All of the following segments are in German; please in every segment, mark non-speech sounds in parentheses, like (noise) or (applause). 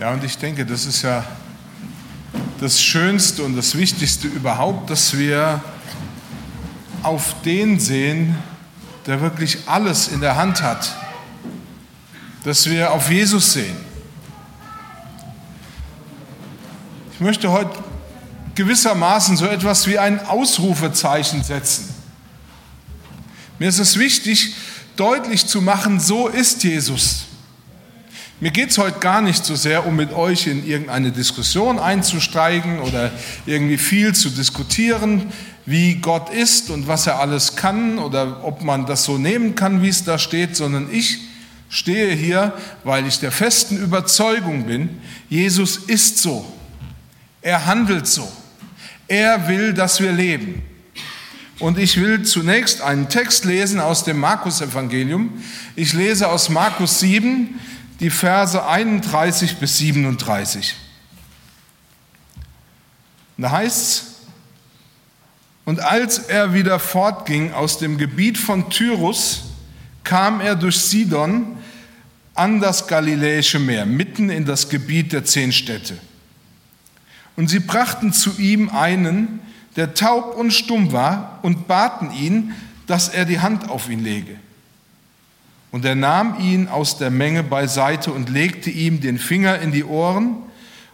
Ja, und ich denke, das ist ja das Schönste und das Wichtigste überhaupt, dass wir auf den sehen, der wirklich alles in der Hand hat. Dass wir auf Jesus sehen. Ich möchte heute gewissermaßen so etwas wie ein Ausrufezeichen setzen. Mir ist es wichtig, deutlich zu machen, so ist Jesus. Mir geht es heute gar nicht so sehr, um mit euch in irgendeine Diskussion einzusteigen oder irgendwie viel zu diskutieren, wie Gott ist und was er alles kann oder ob man das so nehmen kann, wie es da steht, sondern ich stehe hier, weil ich der festen Überzeugung bin, Jesus ist so. Er handelt so. Er will, dass wir leben. Und ich will zunächst einen Text lesen aus dem Markus-Evangelium. Ich lese aus Markus 7, die Verse 31 bis 37. Da heißt es, und als er wieder fortging aus dem Gebiet von Tyrus, kam er durch Sidon an das Galiläische Meer, mitten in das Gebiet der zehn Städte. Und sie brachten zu ihm einen, der taub und stumm war, und baten ihn, dass er die Hand auf ihn lege. Und er nahm ihn aus der Menge beiseite und legte ihm den Finger in die Ohren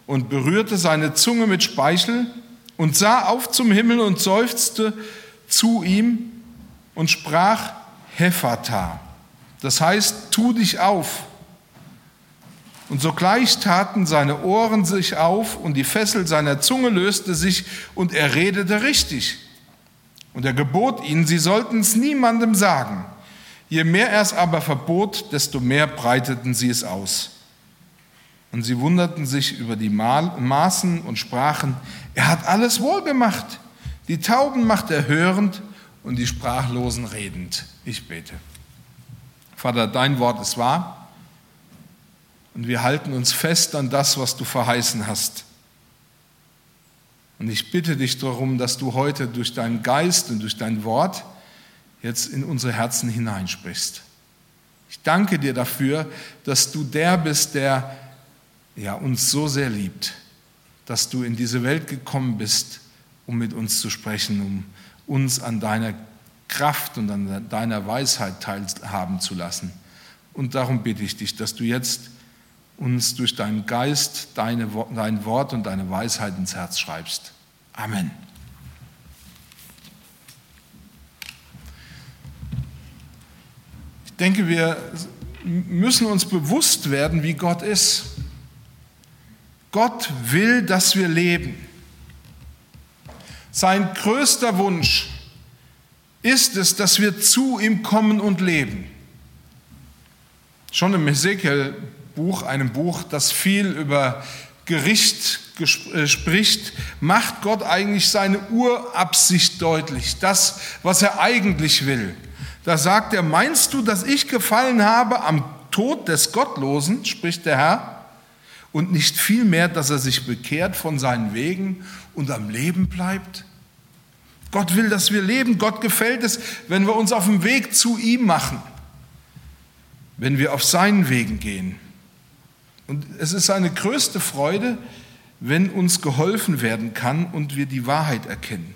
und berührte seine Zunge mit Speichel und sah auf zum Himmel und seufzte zu ihm und sprach Hephata. Das heißt, tu dich auf. Und sogleich taten seine Ohren sich auf und die Fessel seiner Zunge löste sich und er redete richtig. Und er gebot ihnen, sie sollten es niemandem sagen. Je mehr er es aber verbot, desto mehr breiteten sie es aus. Und sie wunderten sich über die Maßen und sprachen, er hat alles wohl gemacht. Die Tauben macht er hörend und die Sprachlosen redend. Ich bete. Vater, dein Wort ist wahr und wir halten uns fest an das, was du verheißen hast. Und ich bitte dich darum, dass du heute durch deinen Geist und durch dein Wort jetzt in unsere Herzen hineinsprichst. Ich danke dir dafür, dass du der bist, der ja, uns so sehr liebt, dass du in diese Welt gekommen bist, um mit uns zu sprechen, um uns an deiner Kraft und an deiner Weisheit teilhaben zu lassen. Und darum bitte ich dich, dass du jetzt uns durch deinen Geist deine, dein Wort und deine Weisheit ins Herz schreibst. Amen. Denke, wir müssen uns bewusst werden, wie Gott ist. Gott will, dass wir leben. Sein größter Wunsch ist es, dass wir zu ihm kommen und leben. Schon im Hesekiel-Buch, einem Buch, das viel über Gericht äh, spricht, macht Gott eigentlich seine Urabsicht deutlich, das, was er eigentlich will. Da sagt er, meinst du, dass ich gefallen habe am Tod des Gottlosen, spricht der Herr, und nicht vielmehr, dass er sich bekehrt von seinen Wegen und am Leben bleibt? Gott will, dass wir leben. Gott gefällt es, wenn wir uns auf dem Weg zu ihm machen, wenn wir auf seinen Wegen gehen. Und es ist seine größte Freude, wenn uns geholfen werden kann und wir die Wahrheit erkennen.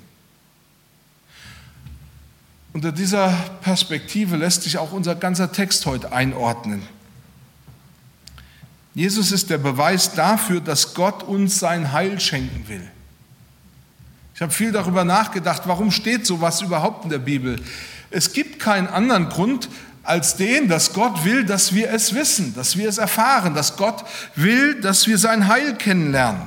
Unter dieser Perspektive lässt sich auch unser ganzer Text heute einordnen. Jesus ist der Beweis dafür, dass Gott uns sein Heil schenken will. Ich habe viel darüber nachgedacht, warum steht sowas überhaupt in der Bibel? Es gibt keinen anderen Grund als den, dass Gott will, dass wir es wissen, dass wir es erfahren, dass Gott will, dass wir sein Heil kennenlernen.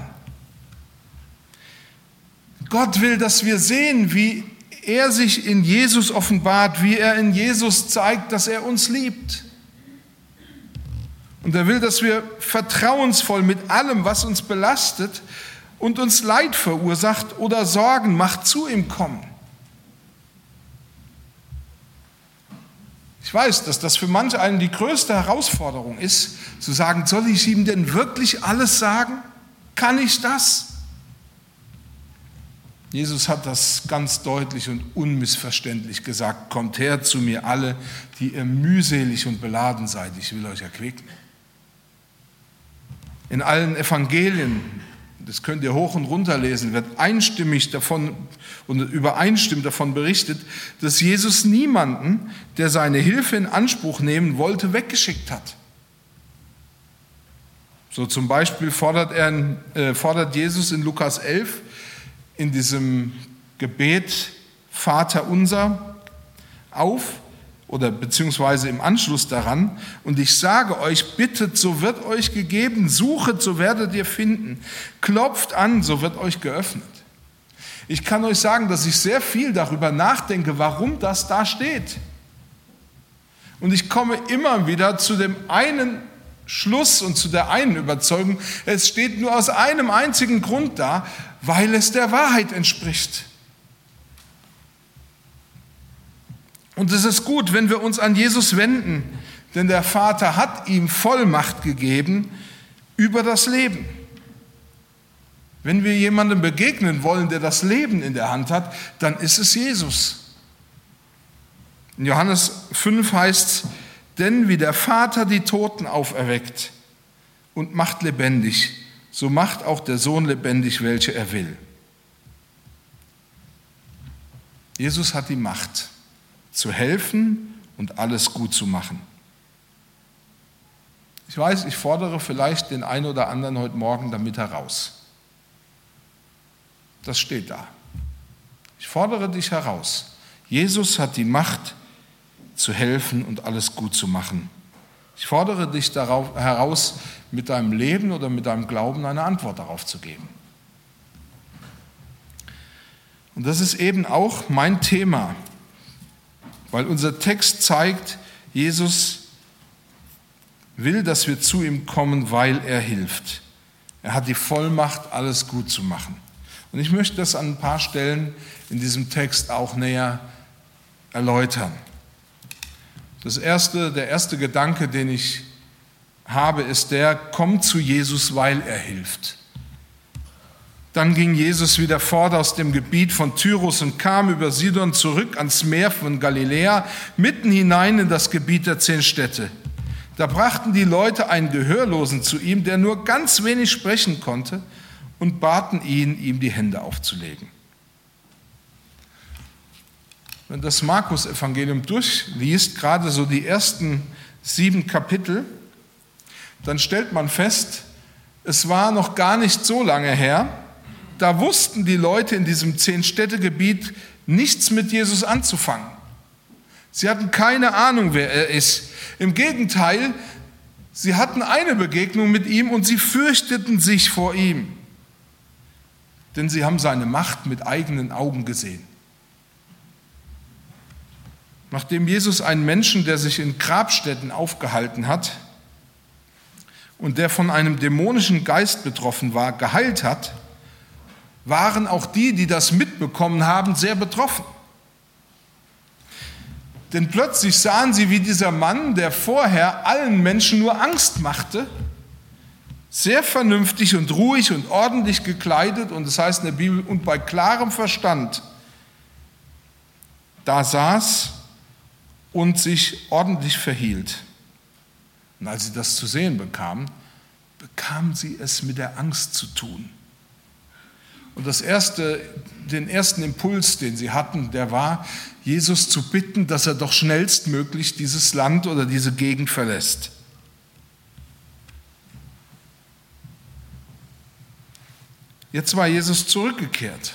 Gott will, dass wir sehen, wie er sich in Jesus offenbart, wie er in Jesus zeigt, dass er uns liebt. Und er will, dass wir vertrauensvoll mit allem, was uns belastet und uns Leid verursacht oder Sorgen macht, zu ihm kommen. Ich weiß, dass das für manche einen die größte Herausforderung ist, zu sagen, soll ich ihm denn wirklich alles sagen? Kann ich das? Jesus hat das ganz deutlich und unmissverständlich gesagt. Kommt her zu mir alle, die ihr mühselig und beladen seid. Ich will euch erquicken. In allen Evangelien, das könnt ihr hoch und runter lesen, wird einstimmig davon und übereinstimmend davon berichtet, dass Jesus niemanden, der seine Hilfe in Anspruch nehmen wollte, weggeschickt hat. So zum Beispiel fordert, er, äh, fordert Jesus in Lukas 11 in diesem Gebet Vater unser auf oder beziehungsweise im Anschluss daran. Und ich sage euch, bittet, so wird euch gegeben, suchet, so werdet ihr finden, klopft an, so wird euch geöffnet. Ich kann euch sagen, dass ich sehr viel darüber nachdenke, warum das da steht. Und ich komme immer wieder zu dem einen Schluss und zu der einen Überzeugung, es steht nur aus einem einzigen Grund da, weil es der Wahrheit entspricht. Und es ist gut, wenn wir uns an Jesus wenden, denn der Vater hat ihm Vollmacht gegeben über das Leben. Wenn wir jemandem begegnen wollen, der das Leben in der Hand hat, dann ist es Jesus. In Johannes 5 heißt es, denn wie der Vater die Toten auferweckt und macht lebendig, so macht auch der Sohn lebendig, welche er will. Jesus hat die Macht, zu helfen und alles gut zu machen. Ich weiß, ich fordere vielleicht den einen oder anderen heute Morgen damit heraus. Das steht da. Ich fordere dich heraus. Jesus hat die Macht, zu helfen und alles gut zu machen. Ich fordere dich darauf, heraus, mit deinem Leben oder mit deinem Glauben eine Antwort darauf zu geben. Und das ist eben auch mein Thema, weil unser Text zeigt, Jesus will, dass wir zu ihm kommen, weil er hilft. Er hat die Vollmacht, alles gut zu machen. Und ich möchte das an ein paar Stellen in diesem Text auch näher erläutern. Das erste, der erste Gedanke, den ich habe, ist der, komm zu Jesus, weil er hilft. Dann ging Jesus wieder fort aus dem Gebiet von Tyrus und kam über Sidon zurück ans Meer von Galiläa, mitten hinein in das Gebiet der zehn Städte. Da brachten die Leute einen Gehörlosen zu ihm, der nur ganz wenig sprechen konnte, und baten ihn, ihm die Hände aufzulegen. Wenn das Markus-Evangelium durchliest, gerade so die ersten sieben Kapitel, dann stellt man fest, es war noch gar nicht so lange her, da wussten die Leute in diesem Zehn-Städte-Gebiet nichts mit Jesus anzufangen. Sie hatten keine Ahnung, wer er ist. Im Gegenteil, sie hatten eine Begegnung mit ihm und sie fürchteten sich vor ihm, denn sie haben seine Macht mit eigenen Augen gesehen. Nachdem Jesus einen Menschen, der sich in Grabstätten aufgehalten hat und der von einem dämonischen Geist betroffen war, geheilt hat, waren auch die, die das mitbekommen haben, sehr betroffen. Denn plötzlich sahen sie, wie dieser Mann, der vorher allen Menschen nur Angst machte, sehr vernünftig und ruhig und ordentlich gekleidet, und das heißt in der Bibel, und bei klarem Verstand, da saß und sich ordentlich verhielt. Und als sie das zu sehen bekamen, bekamen sie es mit der Angst zu tun. Und das erste, den ersten Impuls, den sie hatten, der war, Jesus zu bitten, dass er doch schnellstmöglich dieses Land oder diese Gegend verlässt. Jetzt war Jesus zurückgekehrt.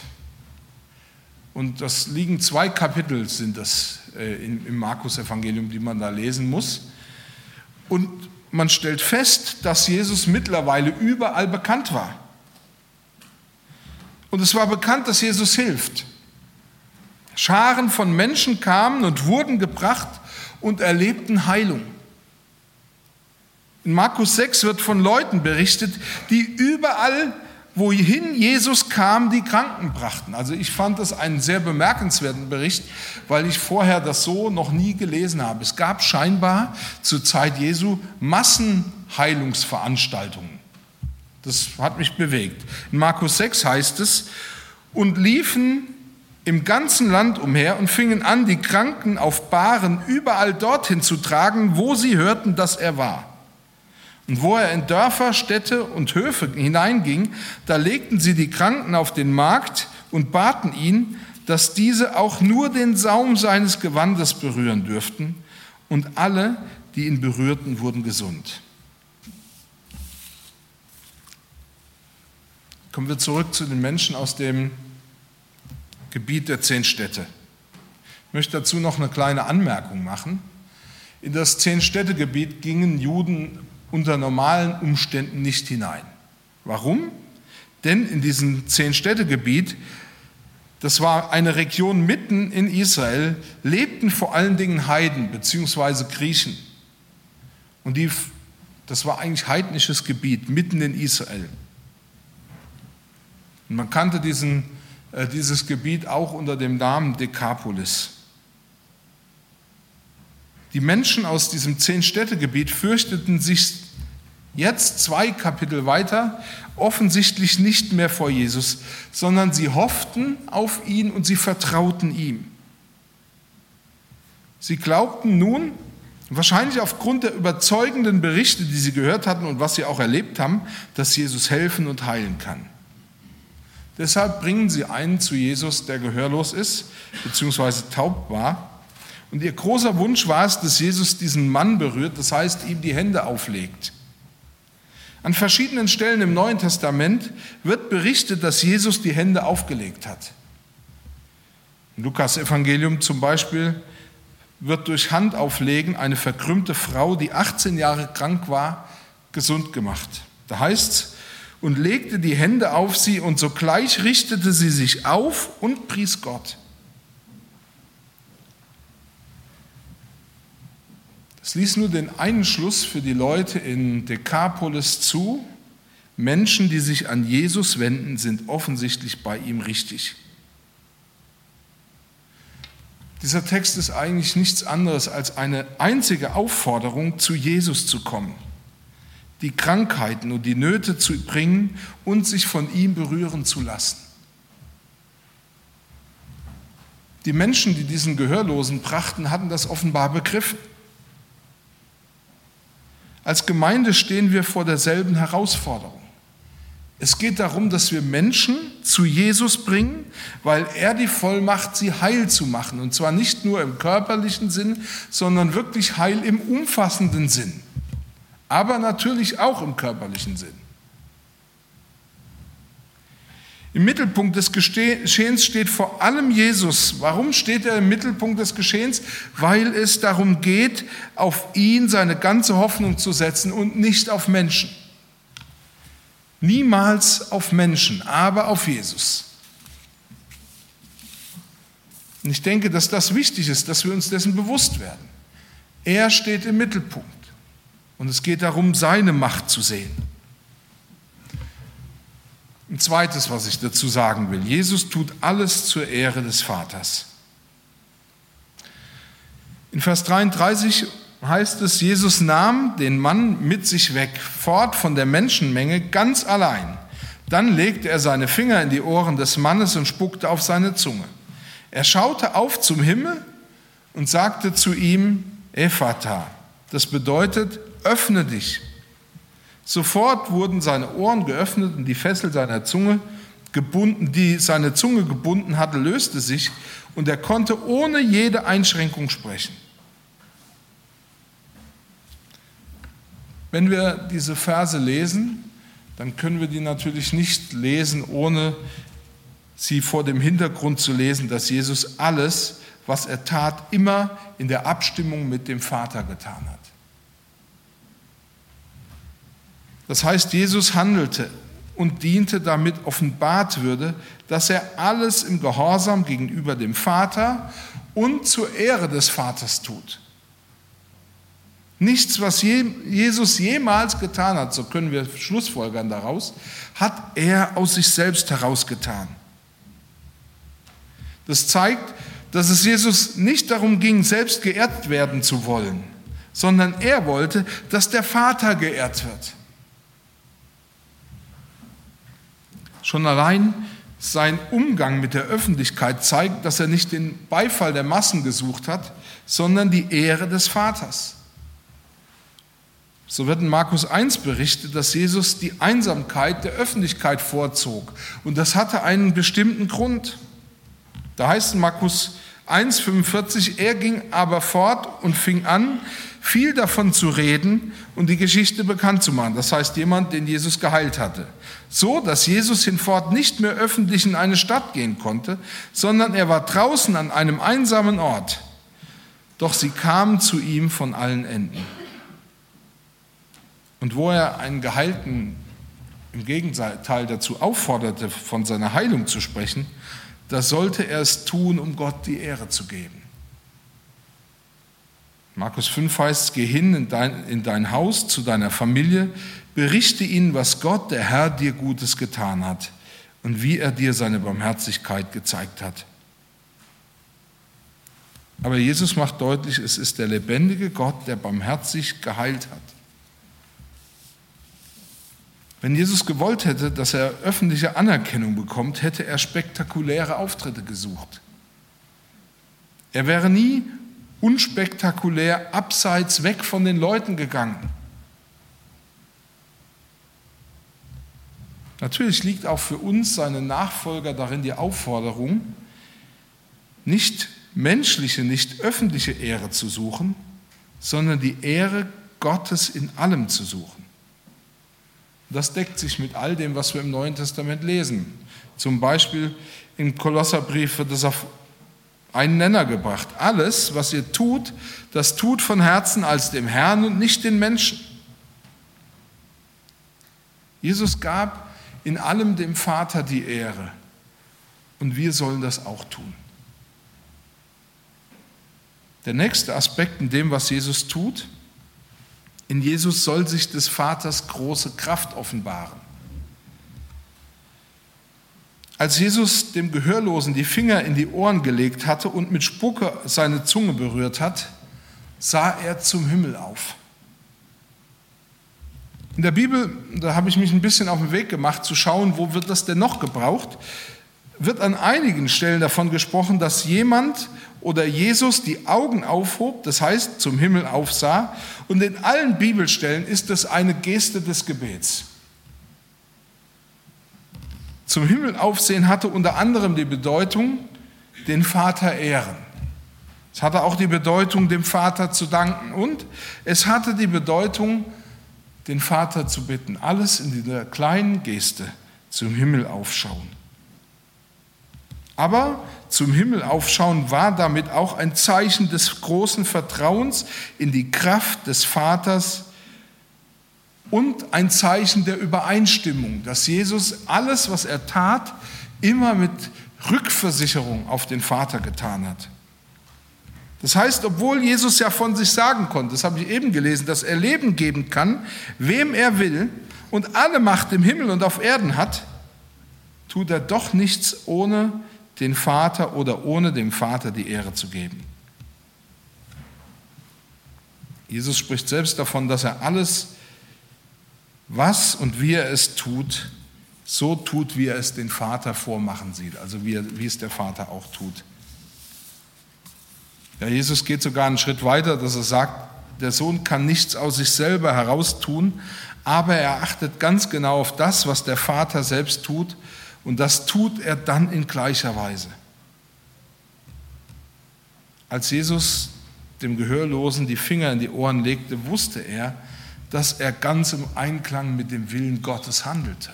Und das liegen zwei Kapitel, sind das äh, im Markus-Evangelium, die man da lesen muss. Und man stellt fest, dass Jesus mittlerweile überall bekannt war. Und es war bekannt, dass Jesus hilft. Scharen von Menschen kamen und wurden gebracht und erlebten Heilung. In Markus 6 wird von Leuten berichtet, die überall wohin Jesus kam, die Kranken brachten. Also ich fand das einen sehr bemerkenswerten Bericht, weil ich vorher das so noch nie gelesen habe. Es gab scheinbar zur Zeit Jesu Massenheilungsveranstaltungen. Das hat mich bewegt. In Markus 6 heißt es, und liefen im ganzen Land umher und fingen an, die Kranken auf Bahren überall dorthin zu tragen, wo sie hörten, dass er war. Und wo er in Dörfer, Städte und Höfe hineinging, da legten sie die Kranken auf den Markt und baten ihn, dass diese auch nur den Saum seines Gewandes berühren dürften. Und alle, die ihn berührten, wurden gesund. Kommen wir zurück zu den Menschen aus dem Gebiet der zehn Städte. Ich möchte dazu noch eine kleine Anmerkung machen. In das Zehn-Städte-Gebiet gingen Juden unter normalen Umständen nicht hinein. Warum? Denn in diesem Zehn-Städte-Gebiet, das war eine Region mitten in Israel, lebten vor allen Dingen Heiden bzw. Griechen. Und die, das war eigentlich heidnisches Gebiet mitten in Israel. Und man kannte diesen, äh, dieses Gebiet auch unter dem Namen Dekapolis. Die Menschen aus diesem Zehn-Städte-Gebiet fürchteten sich jetzt zwei Kapitel weiter offensichtlich nicht mehr vor Jesus, sondern sie hofften auf ihn und sie vertrauten ihm. Sie glaubten nun, wahrscheinlich aufgrund der überzeugenden Berichte, die sie gehört hatten und was sie auch erlebt haben, dass Jesus helfen und heilen kann. Deshalb bringen sie einen zu Jesus, der gehörlos ist, beziehungsweise taub war. Und ihr großer Wunsch war es, dass Jesus diesen Mann berührt, das heißt, ihm die Hände auflegt. An verschiedenen Stellen im Neuen Testament wird berichtet, dass Jesus die Hände aufgelegt hat. Im Lukas Evangelium zum Beispiel wird durch Handauflegen eine verkrümmte Frau, die 18 Jahre krank war, gesund gemacht. Da heißt es, und legte die Hände auf sie und sogleich richtete sie sich auf und pries Gott. Das ließ nur den einen Schluss für die Leute in Dekapolis zu. Menschen, die sich an Jesus wenden, sind offensichtlich bei ihm richtig. Dieser Text ist eigentlich nichts anderes als eine einzige Aufforderung, zu Jesus zu kommen die Krankheiten und die Nöte zu bringen und sich von ihm berühren zu lassen. Die Menschen, die diesen Gehörlosen brachten, hatten das offenbar begriffen. Als Gemeinde stehen wir vor derselben Herausforderung. Es geht darum, dass wir Menschen zu Jesus bringen, weil er die Vollmacht, sie heil zu machen. Und zwar nicht nur im körperlichen Sinn, sondern wirklich heil im umfassenden Sinn aber natürlich auch im körperlichen Sinn. Im Mittelpunkt des Geschehens steht vor allem Jesus. Warum steht er im Mittelpunkt des Geschehens? Weil es darum geht, auf ihn seine ganze Hoffnung zu setzen und nicht auf Menschen. Niemals auf Menschen, aber auf Jesus. Und ich denke, dass das wichtig ist, dass wir uns dessen bewusst werden. Er steht im Mittelpunkt. Und es geht darum, seine Macht zu sehen. Ein zweites, was ich dazu sagen will. Jesus tut alles zur Ehre des Vaters. In Vers 33 heißt es, Jesus nahm den Mann mit sich weg, fort von der Menschenmenge, ganz allein. Dann legte er seine Finger in die Ohren des Mannes und spuckte auf seine Zunge. Er schaute auf zum Himmel und sagte zu ihm, Ephata. Das bedeutet, öffne dich. Sofort wurden seine Ohren geöffnet und die Fessel seiner Zunge gebunden, die seine Zunge gebunden hatte, löste sich und er konnte ohne jede Einschränkung sprechen. Wenn wir diese Verse lesen, dann können wir die natürlich nicht lesen, ohne sie vor dem Hintergrund zu lesen, dass Jesus alles, was er tat, immer in der Abstimmung mit dem Vater getan hat. Das heißt, Jesus handelte und diente, damit offenbart würde, dass er alles im Gehorsam gegenüber dem Vater und zur Ehre des Vaters tut. Nichts, was Jesus jemals getan hat, so können wir Schlussfolgern daraus, hat er aus sich selbst herausgetan. Das zeigt, dass es Jesus nicht darum ging, selbst geehrt werden zu wollen, sondern er wollte, dass der Vater geehrt wird. Schon allein sein Umgang mit der Öffentlichkeit zeigt, dass er nicht den Beifall der Massen gesucht hat, sondern die Ehre des Vaters. So wird in Markus 1 berichtet, dass Jesus die Einsamkeit der Öffentlichkeit vorzog. Und das hatte einen bestimmten Grund. Da heißt in Markus 1,45, er ging aber fort und fing an, viel davon zu reden und die Geschichte bekannt zu machen. Das heißt, jemand, den Jesus geheilt hatte. So, dass Jesus hinfort nicht mehr öffentlich in eine Stadt gehen konnte, sondern er war draußen an einem einsamen Ort. Doch sie kamen zu ihm von allen Enden. Und wo er einen Geheilten im Gegenteil dazu aufforderte, von seiner Heilung zu sprechen, da sollte er es tun, um Gott die Ehre zu geben. Markus 5 heißt, geh hin in dein, in dein Haus zu deiner Familie, berichte ihnen, was Gott, der Herr, dir Gutes getan hat und wie er dir seine Barmherzigkeit gezeigt hat. Aber Jesus macht deutlich, es ist der lebendige Gott, der barmherzig geheilt hat. Wenn Jesus gewollt hätte, dass er öffentliche Anerkennung bekommt, hätte er spektakuläre Auftritte gesucht. Er wäre nie unspektakulär abseits weg von den Leuten gegangen. Natürlich liegt auch für uns, seine Nachfolger, darin die Aufforderung, nicht menschliche, nicht öffentliche Ehre zu suchen, sondern die Ehre Gottes in allem zu suchen. Das deckt sich mit all dem, was wir im Neuen Testament lesen. Zum Beispiel im Kolosserbrief wird es auf einen Nenner gebracht. Alles, was ihr tut, das tut von Herzen als dem Herrn und nicht den Menschen. Jesus gab in allem dem Vater die Ehre und wir sollen das auch tun. Der nächste Aspekt in dem, was Jesus tut, in Jesus soll sich des Vaters große Kraft offenbaren. Als Jesus dem Gehörlosen die Finger in die Ohren gelegt hatte und mit Spucke seine Zunge berührt hat, sah er zum Himmel auf. In der Bibel, da habe ich mich ein bisschen auf den Weg gemacht, zu schauen, wo wird das denn noch gebraucht, wird an einigen Stellen davon gesprochen, dass jemand oder Jesus die Augen aufhob, das heißt zum Himmel aufsah. Und in allen Bibelstellen ist es eine Geste des Gebets. Zum Himmel aufsehen hatte unter anderem die Bedeutung, den Vater ehren. Es hatte auch die Bedeutung, dem Vater zu danken. Und es hatte die Bedeutung, den Vater zu bitten. Alles in dieser kleinen Geste zum Himmel aufschauen. Aber zum Himmel aufschauen war damit auch ein Zeichen des großen Vertrauens in die Kraft des Vaters und ein Zeichen der Übereinstimmung, dass Jesus alles, was er tat, immer mit Rückversicherung auf den Vater getan hat. Das heißt, obwohl Jesus ja von sich sagen konnte, das habe ich eben gelesen, dass er Leben geben kann, wem er will und alle Macht im Himmel und auf Erden hat, tut er doch nichts ohne den Vater oder ohne dem Vater die Ehre zu geben. Jesus spricht selbst davon, dass er alles, was und wie er es tut, so tut, wie er es den Vater vormachen sieht, also wie, er, wie es der Vater auch tut. Ja, Jesus geht sogar einen Schritt weiter, dass er sagt, der Sohn kann nichts aus sich selber heraustun, aber er achtet ganz genau auf das, was der Vater selbst tut und das tut er dann in gleicher Weise. Als Jesus dem Gehörlosen die Finger in die Ohren legte, wusste er, dass er ganz im Einklang mit dem Willen Gottes handelte.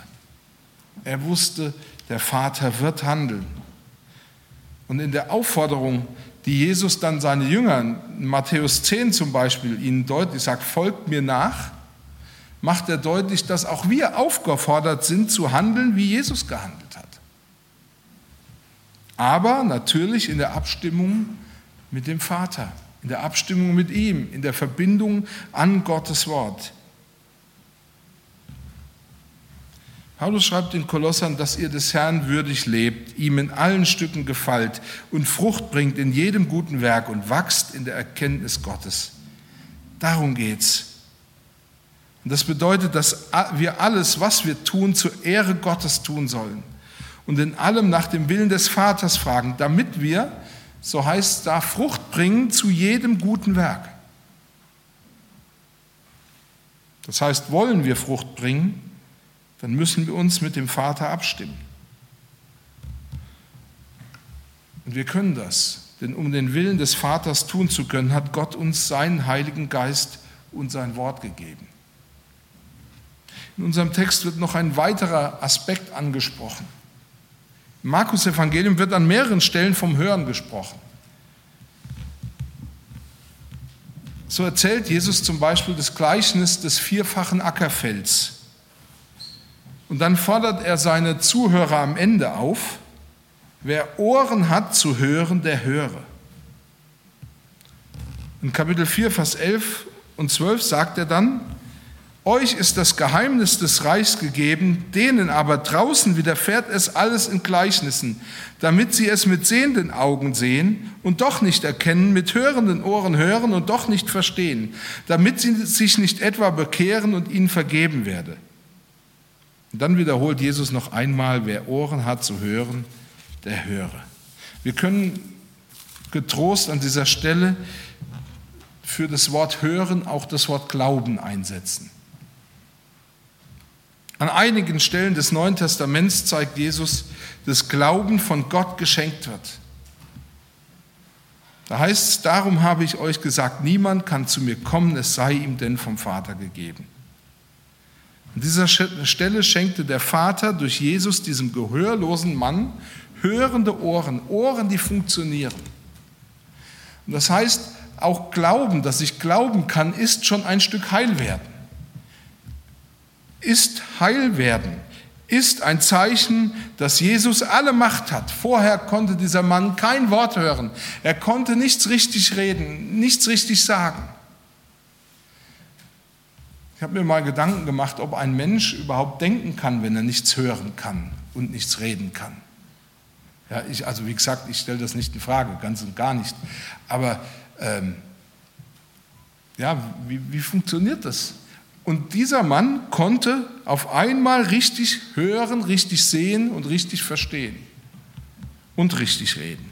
Er wusste, der Vater wird handeln. Und in der Aufforderung, die Jesus dann seine Jünger, in Matthäus 10 zum Beispiel, ihnen deutlich sagt, folgt mir nach, macht er deutlich, dass auch wir aufgefordert sind zu handeln, wie Jesus gehandelt hat. Aber natürlich in der Abstimmung mit dem Vater, in der Abstimmung mit ihm, in der Verbindung an Gottes Wort. Paulus schreibt den Kolossern, dass ihr des Herrn würdig lebt, ihm in allen Stücken gefällt und Frucht bringt in jedem guten Werk und wachst in der Erkenntnis Gottes. Darum geht's. Und das bedeutet, dass wir alles, was wir tun, zur Ehre Gottes tun sollen und in allem nach dem Willen des Vaters fragen, damit wir, so heißt es da, Frucht bringen zu jedem guten Werk. Das heißt, wollen wir Frucht bringen, dann müssen wir uns mit dem Vater abstimmen. Und wir können das, denn um den Willen des Vaters tun zu können, hat Gott uns seinen Heiligen Geist und sein Wort gegeben. In unserem Text wird noch ein weiterer Aspekt angesprochen. Im Markus Evangelium wird an mehreren Stellen vom Hören gesprochen. So erzählt Jesus zum Beispiel das Gleichnis des vierfachen Ackerfelds. Und dann fordert er seine Zuhörer am Ende auf, wer Ohren hat zu hören, der höre. In Kapitel 4, Vers 11 und 12 sagt er dann, euch ist das Geheimnis des Reichs gegeben, denen aber draußen widerfährt es alles in Gleichnissen, damit sie es mit sehenden Augen sehen und doch nicht erkennen, mit hörenden Ohren hören und doch nicht verstehen, damit sie sich nicht etwa bekehren und ihnen vergeben werde. Und dann wiederholt Jesus noch einmal, wer Ohren hat zu hören, der höre. Wir können getrost an dieser Stelle für das Wort hören auch das Wort Glauben einsetzen. An einigen Stellen des Neuen Testaments zeigt Jesus, dass Glauben von Gott geschenkt wird. Da heißt es, darum habe ich euch gesagt, niemand kann zu mir kommen, es sei ihm denn vom Vater gegeben. An dieser Stelle schenkte der Vater durch Jesus diesem gehörlosen Mann hörende Ohren, Ohren, die funktionieren. Und das heißt, auch Glauben, dass ich glauben kann, ist schon ein Stück Heilwerden ist Heilwerden, ist ein Zeichen, dass Jesus alle Macht hat. Vorher konnte dieser Mann kein Wort hören. Er konnte nichts richtig reden, nichts richtig sagen. Ich habe mir mal Gedanken gemacht, ob ein Mensch überhaupt denken kann, wenn er nichts hören kann und nichts reden kann. Ja, ich, also wie gesagt, ich stelle das nicht in Frage, ganz und gar nicht. Aber ähm, ja, wie, wie funktioniert das? Und dieser Mann konnte auf einmal richtig hören, richtig sehen und richtig verstehen und richtig reden.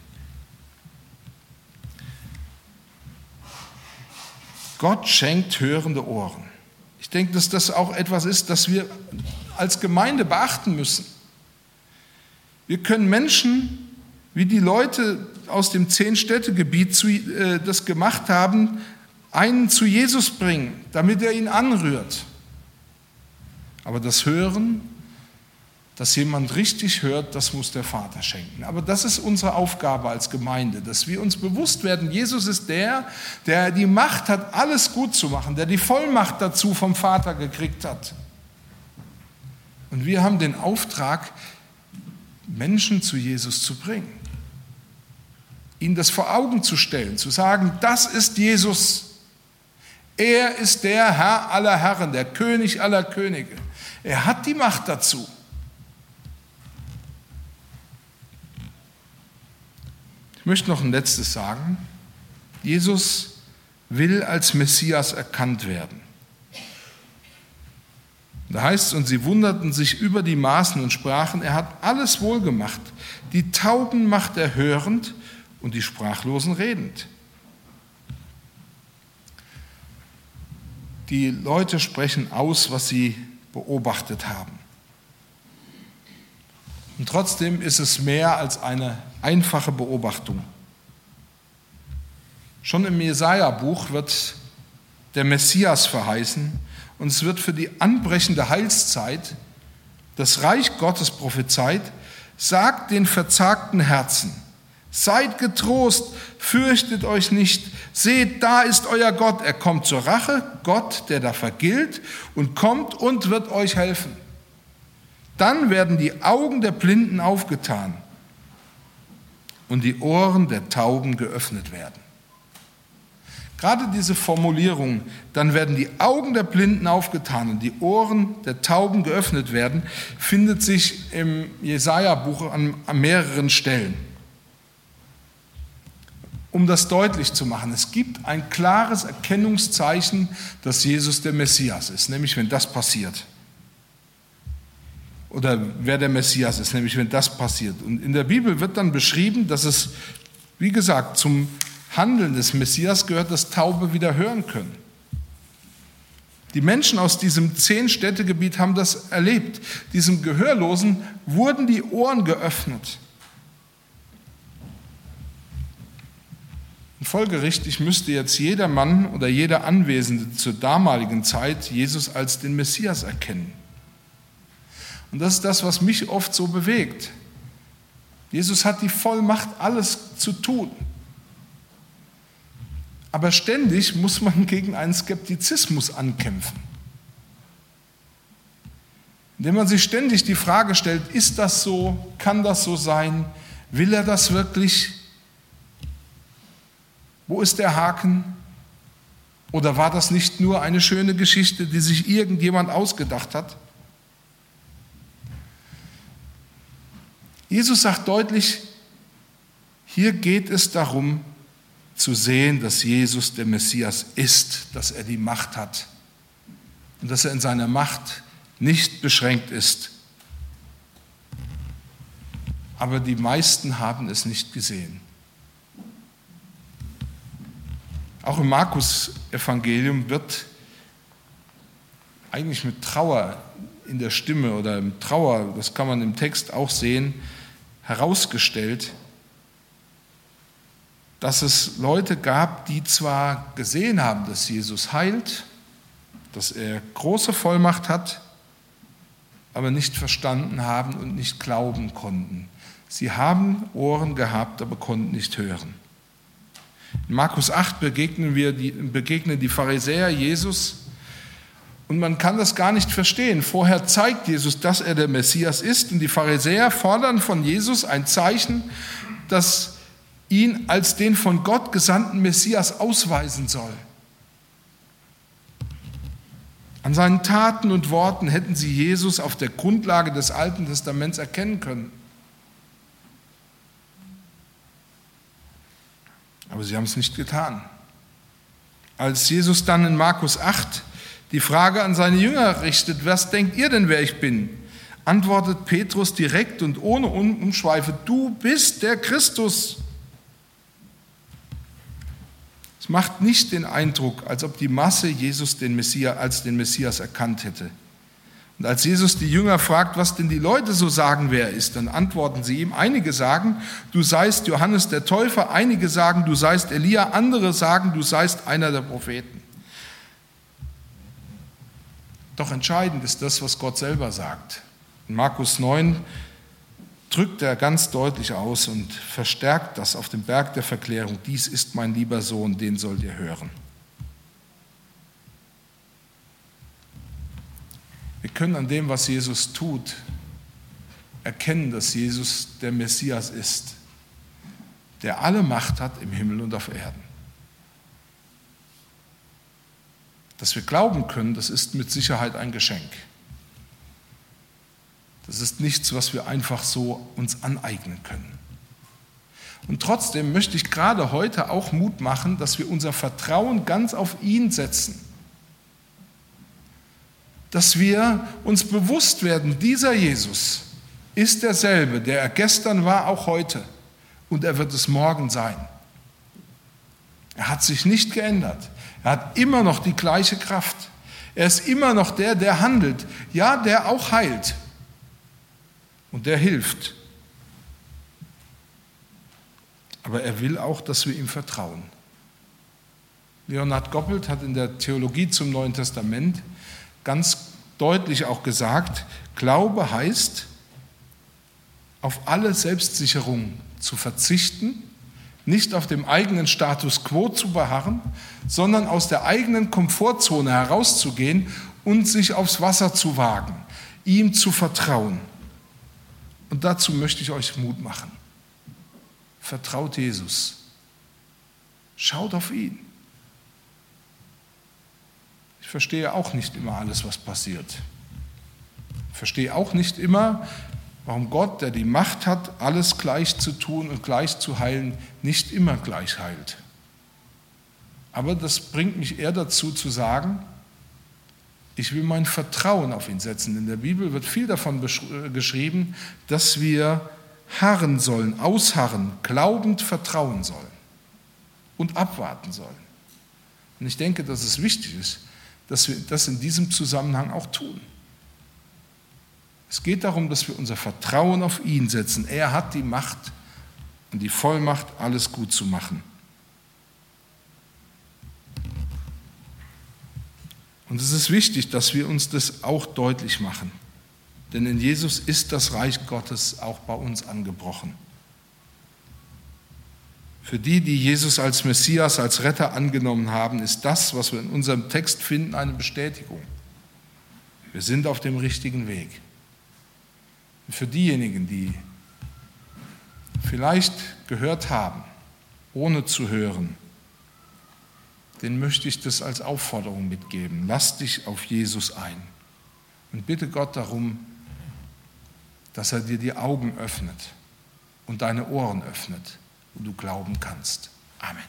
Gott schenkt hörende Ohren. Ich denke, dass das auch etwas ist, das wir als Gemeinde beachten müssen. Wir können Menschen, wie die Leute aus dem Zehn-Städte-Gebiet äh, das gemacht haben, einen zu Jesus bringen, damit er ihn anrührt. Aber das Hören, dass jemand richtig hört, das muss der Vater schenken. Aber das ist unsere Aufgabe als Gemeinde, dass wir uns bewusst werden, Jesus ist der, der die Macht hat, alles gut zu machen, der die Vollmacht dazu vom Vater gekriegt hat. Und wir haben den Auftrag, Menschen zu Jesus zu bringen, ihnen das vor Augen zu stellen, zu sagen, das ist Jesus. Er ist der Herr aller Herren, der König aller Könige. Er hat die Macht dazu. Ich möchte noch ein letztes sagen. Jesus will als Messias erkannt werden. Da heißt es, und sie wunderten sich über die Maßen und sprachen, er hat alles wohlgemacht. Die Tauben macht er hörend und die Sprachlosen redend. Die Leute sprechen aus, was sie beobachtet haben. Und trotzdem ist es mehr als eine einfache Beobachtung. Schon im Jesaja-Buch wird der Messias verheißen und es wird für die anbrechende Heilszeit das Reich Gottes prophezeit, sagt den verzagten Herzen, Seid getrost, fürchtet euch nicht. Seht, da ist euer Gott. Er kommt zur Rache, Gott, der da vergilt und kommt und wird euch helfen. Dann werden die Augen der Blinden aufgetan und die Ohren der Tauben geöffnet werden. Gerade diese Formulierung, dann werden die Augen der Blinden aufgetan und die Ohren der Tauben geöffnet werden, findet sich im Jesaja-Buch an, an mehreren Stellen um das deutlich zu machen. Es gibt ein klares Erkennungszeichen, dass Jesus der Messias ist, nämlich wenn das passiert. Oder wer der Messias ist, nämlich wenn das passiert. Und in der Bibel wird dann beschrieben, dass es, wie gesagt, zum Handeln des Messias gehört, dass Taube wieder hören können. Die Menschen aus diesem Zehn-Städtegebiet haben das erlebt. Diesem Gehörlosen wurden die Ohren geöffnet. Und folgerichtig müsste jetzt jeder Mann oder jeder Anwesende zur damaligen Zeit Jesus als den Messias erkennen. Und das ist das, was mich oft so bewegt. Jesus hat die Vollmacht, alles zu tun. Aber ständig muss man (laughs) gegen einen Skeptizismus ankämpfen. Indem man sich ständig die Frage stellt, ist das so, kann das so sein, will er das wirklich? Wo ist der Haken? Oder war das nicht nur eine schöne Geschichte, die sich irgendjemand ausgedacht hat? Jesus sagt deutlich, hier geht es darum, zu sehen, dass Jesus der Messias ist, dass er die Macht hat und dass er in seiner Macht nicht beschränkt ist. Aber die meisten haben es nicht gesehen. Auch im Markus-Evangelium wird eigentlich mit Trauer in der Stimme oder mit Trauer, das kann man im Text auch sehen, herausgestellt, dass es Leute gab, die zwar gesehen haben, dass Jesus heilt, dass er große Vollmacht hat, aber nicht verstanden haben und nicht glauben konnten. Sie haben Ohren gehabt, aber konnten nicht hören. In Markus 8 begegnen, wir die, begegnen die Pharisäer Jesus und man kann das gar nicht verstehen. Vorher zeigt Jesus, dass er der Messias ist und die Pharisäer fordern von Jesus ein Zeichen, das ihn als den von Gott gesandten Messias ausweisen soll. An seinen Taten und Worten hätten sie Jesus auf der Grundlage des Alten Testaments erkennen können. Aber sie haben es nicht getan. Als Jesus dann in Markus 8 die Frage an seine Jünger richtet, was denkt ihr denn, wer ich bin? antwortet Petrus direkt und ohne Umschweife, du bist der Christus. Es macht nicht den Eindruck, als ob die Masse Jesus den Messias, als den Messias erkannt hätte. Und als Jesus die Jünger fragt, was denn die Leute so sagen, wer er ist, dann antworten sie ihm. Einige sagen, du seist Johannes der Täufer, einige sagen, du seist Elia, andere sagen, du seist einer der Propheten. Doch entscheidend ist das, was Gott selber sagt. In Markus 9 drückt er ganz deutlich aus und verstärkt das auf dem Berg der Verklärung. Dies ist mein lieber Sohn, den sollt ihr hören. Wir können an dem, was Jesus tut, erkennen, dass Jesus der Messias ist, der alle Macht hat im Himmel und auf Erden. Dass wir glauben können, das ist mit Sicherheit ein Geschenk. Das ist nichts, was wir einfach so uns aneignen können. Und trotzdem möchte ich gerade heute auch Mut machen, dass wir unser Vertrauen ganz auf ihn setzen. Dass wir uns bewusst werden, dieser Jesus ist derselbe, der er gestern war, auch heute. Und er wird es morgen sein. Er hat sich nicht geändert. Er hat immer noch die gleiche Kraft. Er ist immer noch der, der handelt. Ja, der auch heilt. Und der hilft. Aber er will auch, dass wir ihm vertrauen. Leonhard Goppelt hat in der Theologie zum Neuen Testament ganz deutlich auch gesagt, Glaube heißt, auf alle Selbstsicherung zu verzichten, nicht auf dem eigenen Status quo zu beharren, sondern aus der eigenen Komfortzone herauszugehen und sich aufs Wasser zu wagen, ihm zu vertrauen. Und dazu möchte ich euch Mut machen. Vertraut Jesus. Schaut auf ihn. Verstehe auch nicht immer alles, was passiert. Verstehe auch nicht immer, warum Gott, der die Macht hat, alles gleich zu tun und gleich zu heilen, nicht immer gleich heilt. Aber das bringt mich eher dazu zu sagen, ich will mein Vertrauen auf ihn setzen. In der Bibel wird viel davon äh, geschrieben, dass wir harren sollen, ausharren, glaubend vertrauen sollen und abwarten sollen. Und ich denke, dass es wichtig ist, dass wir das in diesem Zusammenhang auch tun. Es geht darum, dass wir unser Vertrauen auf ihn setzen. Er hat die Macht und die Vollmacht, alles gut zu machen. Und es ist wichtig, dass wir uns das auch deutlich machen. Denn in Jesus ist das Reich Gottes auch bei uns angebrochen. Für die, die Jesus als Messias, als Retter angenommen haben, ist das, was wir in unserem Text finden, eine Bestätigung. Wir sind auf dem richtigen Weg. Und für diejenigen, die vielleicht gehört haben, ohne zu hören, den möchte ich das als Aufforderung mitgeben. Lass dich auf Jesus ein und bitte Gott darum, dass er dir die Augen öffnet und deine Ohren öffnet, wo du glauben kannst. Amen.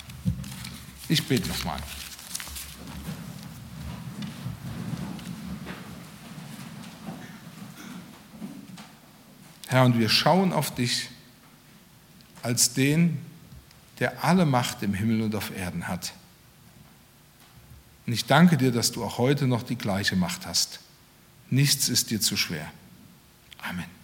Ich bete nochmal. Herr, und wir schauen auf dich als den, der alle Macht im Himmel und auf Erden hat. Und ich danke dir, dass du auch heute noch die gleiche Macht hast. Nichts ist dir zu schwer. Amen.